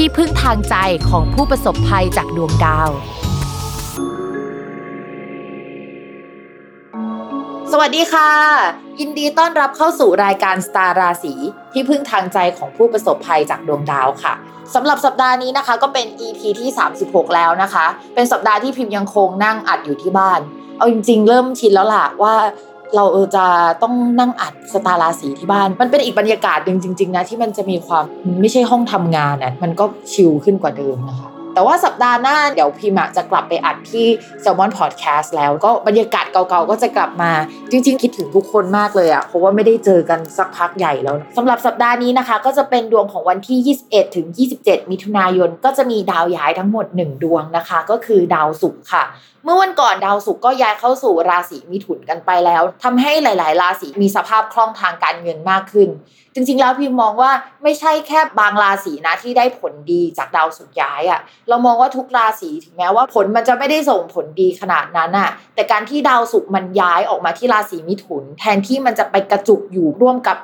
ที่พึ่งทางใจของผู้ประสบภัยจากดวงดาว สวัสดีค่ะ ยินดีต้อนรับเข้าสู่รายการสตาร์ราศีที่พึ่งทางใจของผู้ประสบภัยจากดวงดาวค่ะสำหรับสัปดาห์นี้นะคะ ก็เป็น EP ที่ 36 แล้วนะคะ เป็นสัปดาห์ที่พิมพ์ยังคงนั่งอัดอยู่ที่บ้าน เอาจริง ๆ เริ่มชินแล้วล่ะว่า เราจะต้องนั่งอัดสตาราศีที่บ้าน มันเป็นอีกบรรยากาศหนึ่งจริง ๆ นะ ที่มันจะมีความไม่ใช่ห้องทำงานอะมันก็ชิลขึ้นกว่าเดิมนะคะแต่ว่าสัปดาห์หน้าเดี๋ยวพิมจะกลับไปอัดที่ s ซ l m o n Podcast แล้วก็บรรยากาศเก่าๆ ก็จะกลับมา จริงๆ คิดถึงทุกคนมากเลยอะเพราะว่าไม่ได้เจอกันสักพักใหญ่แล้วสำหรับสัปดาห์นี้นะคะ ก็จะเป็นดวงของวันที่ 21 ถึง 27 มิถุนายน ก็จะมีดาวย้ายทั้งหมด 1 ดวงนะคะ ก็คือดาวศุกร์ค่ะ เมื่อวันก่อนดาวศุกร์ก็ย้ายเข้าสู่ราศีมิถุนกันไปแล้วทำให้หลาย ๆ ราศีมีสภาพคล่องทางการเงินมากขึ้น จริง ๆ แล้วพิมมองว่าไม่ใช่แค่บางราศีนะที่ได้ผลดีจากดาวสุกร์ย้ายอะ่ะ เรามองว่าทุกราศีถึงแม้ว่าผลมันจะไม่ได้ส่งผลดีขนาดนั้นอะ่ะ แต่การที่ดาวสุกร์มันย้ายออกมาที่ราศีมิถุน แทนที่มันจะไปกระจุกอยู่ร่วมกับ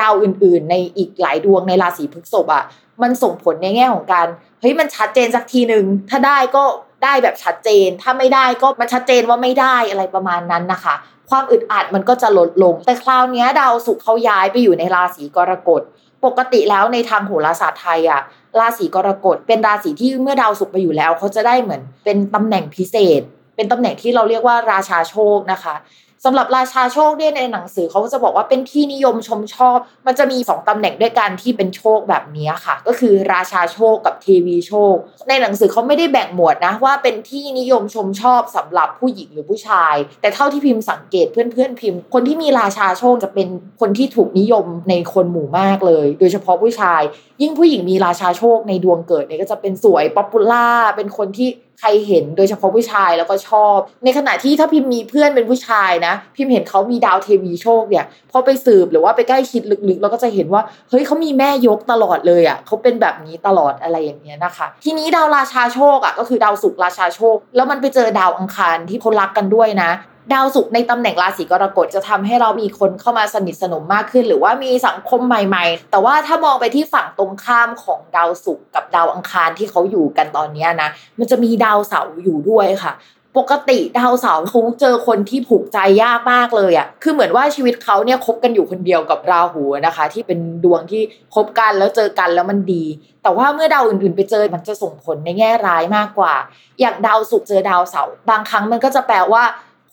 ดาวอื่น ๆ ในอีกหลายดวงในราศีพฤษภอะ่ะ มันส่งผลในแง่ของการเฮ้ยมันชัดเจนสักทีหนึ่งถ้าได้ก็ ได้แบบชัดเจน ถ้าไม่ได้ก็มันชัดเจนว่าไม่ได้อะไรประมาณนั้นนะคะ ความอึดอัดมันก็จะลดลง แต่คราวนี้ดาวศุกร์เขาย้ายไปอยู่ในราศีกรกฎ ปกติแล้วในทางโหราศาสตร์ไทยอะราศีกรกฎเป็นราศีที่เมื่อดาวศุกร์ไปอยู่แล้วเขาจะได้เหมือนเป็นตำแหน่งพิเศษ เป็นตำแหน่งที่เราเรียกว่าราชาโชคนะคะ สำหรับราชาโชคเนี่ยในหนังสือเขาจะบอกว่าเป็นที่นิยมชมชอบ มันจะมีสองตำแหน่งด้วยกันที่เป็นโชคแบบนี้ค่ะ ก็คือราชาโชคกับเทวีโชค ในหนังสือเขาไม่ได้แบ่งหมวดนะว่าเป็นที่นิยมชมชอบสำหรับผู้หญิงหรือผู้ชาย แต่เท่าที่พิมพ์สังเกตเพื่อนๆพิมพ์ คนที่มีราชาโชคจะเป็นคนที่ถูกนิยมในคนหมู่มากเลย โดยเฉพาะผู้ชาย ยิ่งผู้หญิงมีราชาโชคในดวงเกิดเนี่ยก็จะเป็นสวย popular เป็นคนที่ใครเห็นโดยเฉพาะผู้ชายแล้วก็ชอบ ในขณะที่ถ้าพิมพ์มีเพื่อนเป็นผู้ชายนะพิมพ์เห็นเขามีดาวเทวีโชคเนี่ยพอไปสืบหรือว่าไปใกล้คิดลึกๆเราก็จะเห็นว่าเฮ้ยเขามีแม่ยกตลอดเลยอะเขาเป็นแบบนี้ตลอดอะไรอย่างเงี้ยนะคะ ทีนี้ดาวราชาโชคอะก็คือดาวศุกร์ราชาโชค แล้วมันไปเจอดาวอังคารที่เขารักกันด้วยนะดาวศุกร์ในตำแหน่งราศีกรกฎจะทำให้เรามีคนเข้ามาสนิทสนมมากขึ้น หรือว่ามีสังคมใหม่ ๆ แต่ว่าถ้ามองไปที่ฝั่งตรงข้ามของดาวศุกร์กับดาวอังคารที่เขาอยู่กันตอนนี้นะ มันจะมีดาวเสาร์อยู่ด้วยค่ะ ปกติดาวเสาร์เขาเจอคนที่ผูกใจยากมากเลยอะ่ะ คือเหมือนว่าชีวิตเขาเนี่ยคบกันอยู่คนเดียวกับราหูนะคะ ที่เป็นดวงที่คบกันแล้วเจอกันแล้วมันดี แต่ว่าเมื่อดาวอื่นๆ ไปเจอมันจะส่งผลในแง่ร้ายมากกว่า อย่างดาวศุกร์เจอดาวเสาร์บางครั้งมันก็จะแปลว่า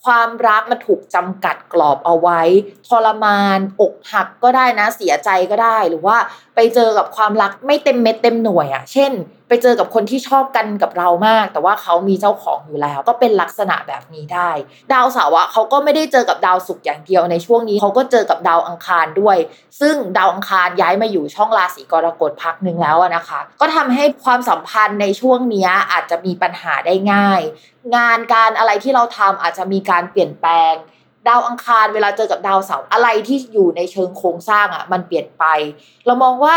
ความรักมันถูกจำกัดกรอบเอาไว้ ทรมาน อกหักก็ได้นะเสียใจก็ได้ หรือว่าไปเจอกับความรักไม่เต็มเม็ดเต็มหน่วยอะ่ะ เช่น ไปเจอกับคนที่ชอบกันกับเรามาก แต่ว่าเขามีเจ้าของอยู่แล้ว ก็เป็นลักษณะแบบนี้ได้ ดาวเสาร์เขาก็ไม่ได้เจอกับดาวศุกร์อย่างเดียวในช่วงนี้เขาก็เจอกับดาวอังคารด้วย ซึ่งดาวอังคารย้ายมาอยู่ช่องราศีกรกฎพักหนึ่งแล้วนะคะ ก็ทำให้ความสัมพันธ์ในช่วงนี้อาจจะมีปัญหาได้ง่าย งานการอะไรที่เราทำอาจจะมีการเปลี่ยนแปลงดาวอังคารเวลาเจอกับดาวเสาร์อะไรที่อยู่ในเชิงโครงสร้างอะมันเปลี่ยนไป เรามองว่า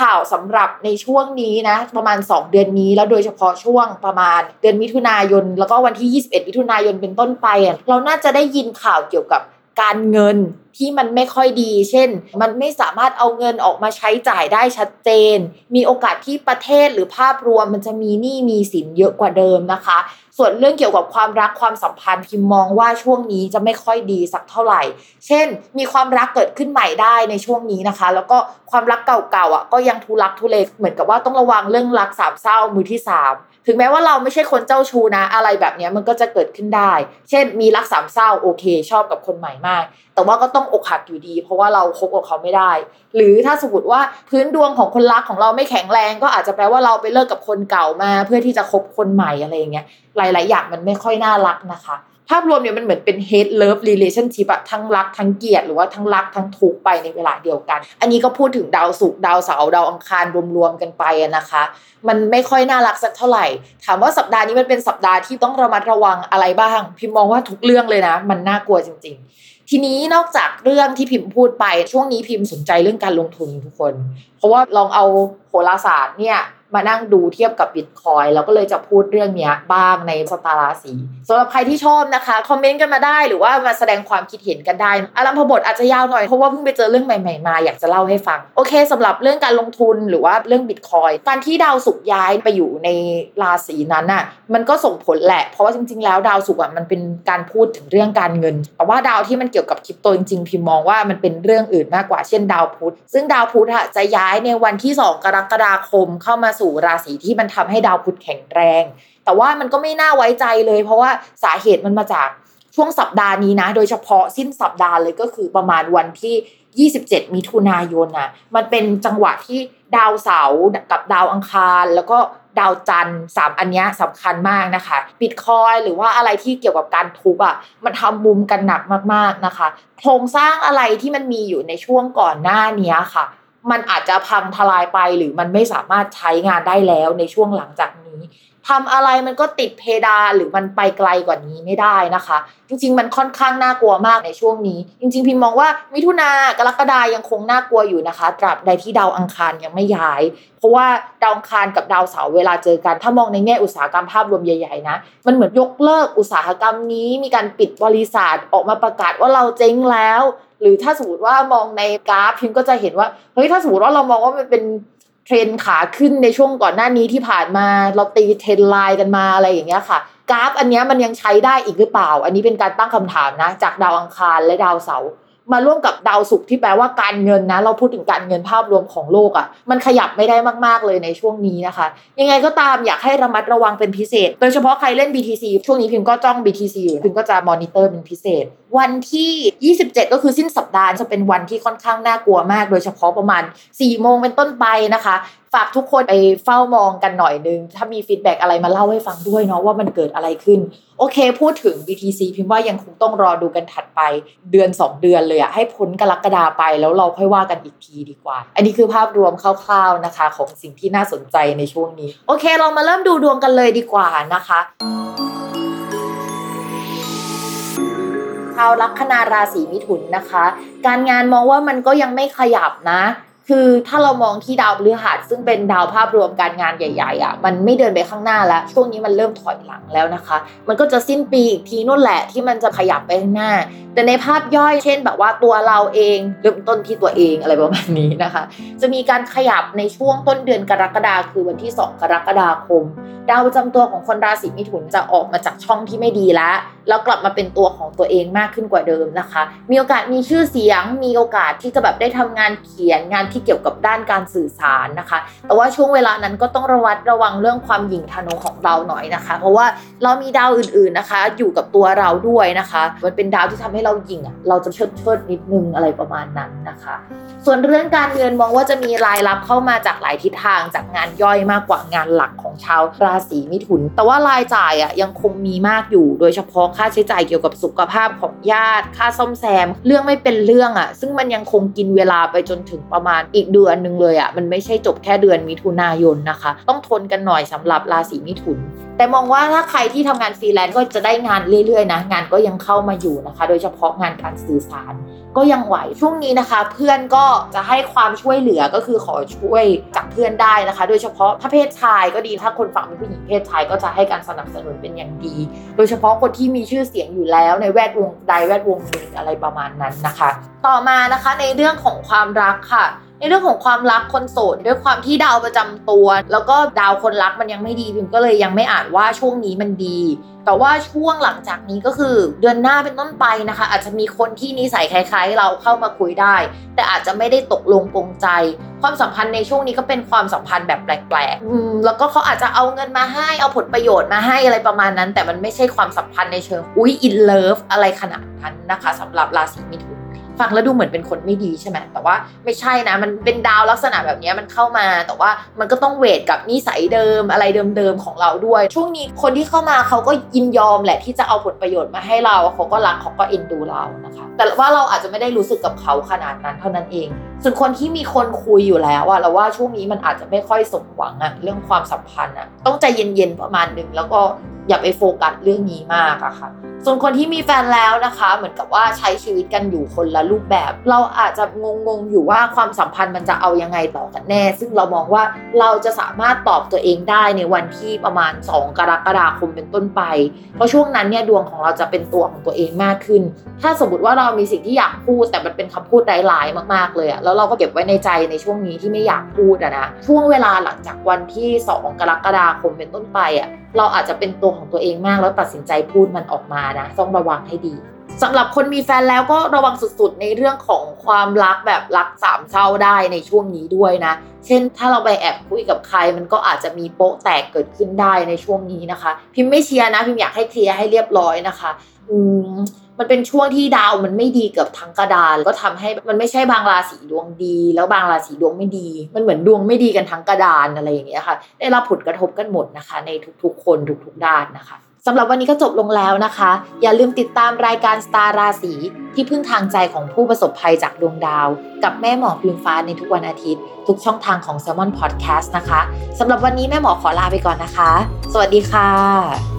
ข่าวสำหรับในช่วงนี้นะ ประมาณ 2 เดือนนี้ แล้วโดยเฉพาะช่วงประมาณเดือนมิถุนายน แล้วก็วันที่ 21 มิถุนายนเป็นต้นไป เราน่าจะได้ยินข่าวเกี่ยวกับการเงินที่มันไม่ค่อยดี เช่น มันไม่สามารถเอาเงินออกมาใช้จ่ายได้ชัดเจน มีโอกาสที่ประเทศหรือภาพรวมมันจะมีหนี้มีสินเยอะกว่าเดิมนะคะ ส่วนเรื่องเกี่ยวกับความรักความสัมพันธ์พิมมองว่าช่วงนี้จะไม่ค่อยดีสักเท่าไหร่ เช่น มีความรักเกิดขึ้นใหม่ได้ในช่วงนี้นะคะ แล้วก็ความรักเก่าๆอะก็ยังทุลักทุเลเหมือนกับว่าต้องระวังเรื่องรักสามเศร้ามือที่สาม ถึงแม้ว่าเราไม่ใช่คนเจ้าชู้นะ อะไรแบบนี้มันก็จะเกิดขึ้นได้ เช่น มีรักสามเศร้าโอเค ชอบกับคนใหม่มาก แต่ว่าก็ต้องอกหักอยู่ดี เพราะว่าเราคบกับเขาไม่ได้ หรือถ้าสมมติว่าพื้นดวงของคนรักของเราไม่แข็งแรง ก็อาจจะแปลว่าเราไปเลิกกับคนเก่ามา เพื่อที่จะคบคนใหม่อะไรอย่างเงี้ยหลาย ๆ อย่างมันไม่ค่อยน่ารักนะคะ ภาพรวมเนี่ยมันเหมือนเป็น hate love relationship อะทั้งรักทั้งเกลียดหรือว่าทั้งรักทั้งทุกข์ไปในเวลาเดียวกัน อันนี้ก็พูดถึงดาวศุกร์ดาวเสาร์ดาวอังคารรวมๆกันไปนะคะ มันไม่ค่อยน่ารักสักเท่าไหร่ ถามว่าสัปดาห์นี้มันเป็นสัปดาห์ที่ต้องระมัดระวังอะไรบ้าง พิมมองว่าทุกเรื่องเลยนะ มันน่ากลัวจริง ๆทีนี้นอกจากเรื่องที่พิมพ์พูดไปช่วงนี้พิมพ์สนใจเรื่องการลงทุนทุกคน เพราะว่าลองเอาโหราศาสตร์เนี่ย มานั่งดูเทียบกับบิตคอยน์แล้วก็เลยจะพูดเรื่องนี้บ้างในแต่ละราศีสำหรับใครที่ชอบนะคะ คอมเมนต์กันมาได้หรือว่ามาแสดงความคิดเห็นกันได้อารัมพบทอาจจะยาวหน่อย เพราะว่าเพิ่งไปเจอเรื่องใหม่ๆมาอยากจะเล่าให้ฟัง โอเคสำหรับเรื่องการลงทุนหรือว่าเรื่องบิตคอยการที่ดาวสุกย้ายไปอยู่ในราศีนั้นน่ะมันก็ส่งผลแหละ เพราะว่าจริง ๆ แล้วดาวสุกอะมันเป็นการพูดถึงเรื่องการเงิน แต่ว่าดาวที่มันเกี่ยวกับคริปโตจริงๆพิมมองว่ามันเป็นเรื่องอื่นมากกว่าเช่นดาวพุธซึ่งดาวพุธจะย้ายในวันที่ 2 กรกฎาคมเข้ามาสู่ราศีที่มันทำให้ดาวพุธแข็งแรง แต่ว่ามันก็ไม่น่าไว้ใจเลย เพราะว่าสาเหตุมันมาจากช่วงสัปดาห์นี้นะ โดยเฉพาะสิ้นสัปดาห์เลยก็คือประมาณวันที่ 27 มิถุนายนนะมันเป็นจังหวะที่ดาวเสาร์กับดาวอังคาร แล้วก็ดาวจันทร์สามอันนี้สำคัญมากนะคะบิตคอยหรือว่าอะไรที่เกี่ยวกับการทุบอะมันทำมุมกันหนักมากๆนะคะ โครงสร้างอะไรที่มันมีอยู่ในช่วงก่อนหน้านี้ค่ะ มันอาจจะพังทลายไปหรือมันไม่สามารถใช้งานได้แล้วในช่วงหลังจากนี้ ทำอะไรมันก็ติดเพดานหรือมันไปไกลกว่านี้ไม่ได้นะคะ จริง ๆ มันค่อนข้างน่ากลัวมากในช่วงนี้ จริง ๆ พิมมองว่ามิถุนากรกฎายังคงน่ากลัวอยู่นะคะ ตราบใดที่ดาวอังคารยังไม่ย้าย เพราะว่าดาวอังคารกับดาวเสาร์เวลาเจอกัน ถ้ามองในแง่อุตสาหกรรมภาพรวมใหญ่ๆนะมันเหมือนยกเลิกอุตสาหกรรมนี้ มีการปิดบริษัทออกมาประกาศว่าเราเจ๊งแล้ว หรือถ้าสมมติว่ามองในกราฟพิมก็จะเห็นว่าเฮ้ยถ้าสมมติว่าเรามองว่ามันเป็น เทรนขาขึ้นในช่วงก่อนหน้านี้ที่ผ่านมาเราตี trend line กันมาอะไรอย่างเงี้ยค่ะกราฟอันนี้มันยังใช้ได้อีกหรือเปล่า อันนี้เป็นการตั้งคำถามนะ จากดาวอังคารและดาวเสาร์ มาร่วมกับดาวศุกร์ที่แปลว่าการเงินนะ เราพูดถึงการเงินภาพรวมของโลกอะ่ะ มันขยับไม่ได้มากๆเลยในช่วงนี้นะคะ ยังไงก็ตามอยากให้ระมัดระวังเป็นพิเศษ โดยเฉพาะใครเล่น BTC ช่วงนี้พิมก็จ้อง BTC อยู่พิมก็จะมอนิเตอร์เป็นพิเศษ วันที่ 27 ก็คือสิ้นสัปดาห์จะเป็นวันที่ค่อนข้างน่ากลัวมาก โดยเฉพาะประมาณ4โมงเป็นต้นไปนะคะฝากทุกคนไปเฝ้ามองกันหน่อยนึง ถ้ามี feedback อะไรมาเล่าให้ฟังด้วยเนาะว่ามันเกิดอะไรขึ้น โอเค พูดถึง BTC พิมพ์ว่ายังคงต้องรอดูกันถัดไปเดือน 2 เดือนเลยอะให้พ้นกรกฎาไปแล้วเราค่อยว่ากันอีกทีดีกว่า อันนี้คือภาพรวมคร่าวๆนะคะ ของสิ่งที่น่าสนใจในช่วงนี้ โอเค เรามาเริ่มดูดวงกันเลยดีกว่านะคะชาวลัคนาราศีมิถุนนะคะ การงานมองว่ามันก็ยังไม่ขยับนะ คือถ้าเรามองที่ดาวพฤหัสซึ่งเป็นดาวภาพรวมการงานใหญ่ๆอะมันไม่เดินไปข้างหน้าแล้ว ช่วงนี้มันเริ่มถอยหลังแล้วนะคะ มันก็จะสิ้นปีอีกทีนู่นแหละที่มันจะขยับไปข้างหน้า แต่ในภาพย่อยเช่นแบบว่าตัวเราเองเริ่มต้นที่ตัวเองอะไรประมาณนี้นะคะ จะมีการขยับในช่วงต้นเดือนกรกฎาคือวันที่ 2 กรกฎาคม ดาวประจำตัวของคนราศีมิถุนจะออกมาจากช่องที่ไม่ดีแล้วแล้วกลับมาเป็นตัวของตัวเองมากขึ้นกว่าเดิมนะคะ มีโอกาสมีชื่อเสียง มีโอกาสที่จะแบบได้ทำงานเขียนงานที่เกี่ยวกับด้านการสื่อสารนะคะ แต่ว่าช่วงเวลานั้นก็ต้องระวัดระวังเรื่องความหยิ่งทะนงของเราหน่อยนะคะ เพราะว่าเรามีดาวอื่นๆนะคะ อยู่กับตัวเราด้วยนะคะ มันเป็นดาวที่ทำให้เราหยิ่งอะเราจะเชิดเชิดนิดนึงอะไรประมาณนั้นนะคะ ส่วนเรื่องการเงินมองว่าจะมีรายรับเข้ามาจากหลายทิศทางจากงานย่อยมากกว่างานหลักของชาวราศีมิถุน แต่ว่ารายจ่ายอะยังคงมีมากอยู่ โดยเฉพาะค่าใช้จ่ายเกี่ยวกับสุขภาพของญาติ ค่าซ่อมแซม เรื่องไม่เป็นเรื่องอะ ซึ่งมันยังคงกินเวลาไปจนถึงประมาณอีกเดือนหนึ่งเลยอะมันไม่ใช่จบแค่เดือนมิถุนายนนะคะ ต้องทนกันหน่อยสำหรับราศีมิถุน แต่มองว่าถ้าใครที่ทำงานฟรีแลนซ์ก็จะได้งานเรื่อยๆนะงานก็ยังเข้ามาอยู่นะคะ โดยเฉพาะงานการสื่อสาร ก็ยังไหวช่วงนี้นะคะ เพื่อนก็จะให้ความช่วยเหลือก็คือขอช่วยจากเพื่อนได้นะคะ โดยเฉพาะถ้าเพศชายก็ดีถ้าคนฝั่งเป็นผู้หญิงเพศชายก็จะให้การสนับสนุนเป็นอย่างดี โดยเฉพาะคนที่มีชื่อเสียงอยู่แล้วในแวดวงใดแวดวงหนึ่งอะไรประมาณนั้นนะคะ ต่อมานะคะในเรื่องของความรักค่ะ ในเรื่องของความรักคนโสดด้วยความที่ดาวประจำตัว แล้วก็ดาวคนรักมันยังไม่ดีพิมก็เลยยังไม่อ่านว่าช่วงนี้มันดี แต่ว่าช่วงหลังจากนี้ก็คือเดือนหน้าเป็นต้นไปนะคะ อาจจะมีคนที่นิสัยคล้ายๆ เราเข้ามาคุยได้ แต่อาจจะไม่ได้ตกลงปรงใจ ความสัมพันธ์ในช่วงนี้ก็เป็นความสัมพันธ์แบบแปลกๆแล้วก็เขาอาจจะเอาเงินมาให้เอาผลประโยชน์มาให้อะไรประมาณนั้น แต่มันไม่ใช่ความสัมพันธ์ในเชิงอุ้ยอินเลิฟอะไรขนาดนั้นนะคะสำหรับราศีมิถุน ฟังแล้วดูเหมือนเป็นคนไม่ดีใช่ไหมแต่ว่าไม่ใช่นะ มันเป็นดาวลักษณะแบบนี้มันเข้ามา แต่ว่ามันก็ต้องเวทกับนิสัยเดิมอะไรเดิมๆของเราด้วย ช่วงนี้คนที่เข้ามาเขาก็ยินยอมแหละที่จะเอาผลประโยชน์มาให้เราเขาก็รักเขาก็เอ็นดูเรานะคะ แต่ว่าเราอาจจะไม่ได้รู้สึกกับเขาขนาดนั้นเท่านั้นเอง ส่วนคนที่มีคนคุยอยู่แล้วอะเราว่าช่วงนี้มันอาจจะไม่ค่อยสมหวังอะเรื่องความสัมพันธ์อะต้องใจเย็นๆประมาณนึงแล้วก็ อย่าไปโฟกัสเรื่องนี้มากอะค่ะ ส่วนคนที่มีแฟนแล้วนะคะ เหมือนกับว่าใช้ชีวิตกันอยู่คนละรูปแบบ เราอาจจะงงๆอยู่ว่าความสัมพันธ์มันจะเอายังไงต่อกันแน่ ซึ่งเรามองว่าเราจะสามารถตอบตัวเองได้ในวันที่ประมาณ 2 กรกฎาคมเป็นต้นไป เพราะช่วงนั้นเนี่ยดวงของเราจะเป็นตัวของตัวเองมากขึ้น ถ้าสมมติว่าเรามีสิ่งที่อยากพูด แต่มันเป็นคำพูดร้ายๆมากๆเลยอะแล้วเราก็เก็บไว้ในใจในช่วงนี้ที่ไม่อยากพูดอะนะช่วงเวลาหลังจากวันที่ 2 กรกฎาคมเป็นต้นไปอะ เราอาจจะเป็นตัวของตัวเองมากแล้วตัดสินใจพูดมันออกมานะต้องระวังให้ดีสำหรับคนมีแฟนแล้วก็ระวังสุดๆ ในเรื่องของความรักแบบรักสามเศร้าได้ในช่วงนี้ด้วยนะ เช่น ถ้าเราไปแอบคุยกับใคร มันก็อาจจะมีโป๊ะแตกเกิดขึ้นได้ในช่วงนี้นะคะ พิมพ์ไม่เชียร์นะ พิมพ์อยากให้เคลียร์ให้เรียบร้อยนะคะ อืม มันเป็นช่วงที่ดาวมันไม่ดีเกับทั้งกระดานก็ทำให้มันไม่ใช่บางราศีดวงดี แล้วบางราศีดวงไม่ดี มันเหมือนดวงไม่ดีกันทั้งกระดานอะไรอย่างเงี้ยค่ะ ได้รับผลกระทบกันหมดนะคะ ในทุกๆ คนทุกๆด้านนะคะสำหรับวันนี้ก็จบลงแล้วนะคะ อย่าลืมติดตามรายการสตาร์ราศีที่พึ่งทางใจของผู้ประสบภัยจากดวงดาว กับแม่หมอพิมฟ้าในทุกวันอาทิตย์ ทุกช่องทางของ s ซ l m o n Podcast นะคะสำหรับวันนี้แม่หมอขอลาไปก่อนนะคะ สวัสดีค่ะ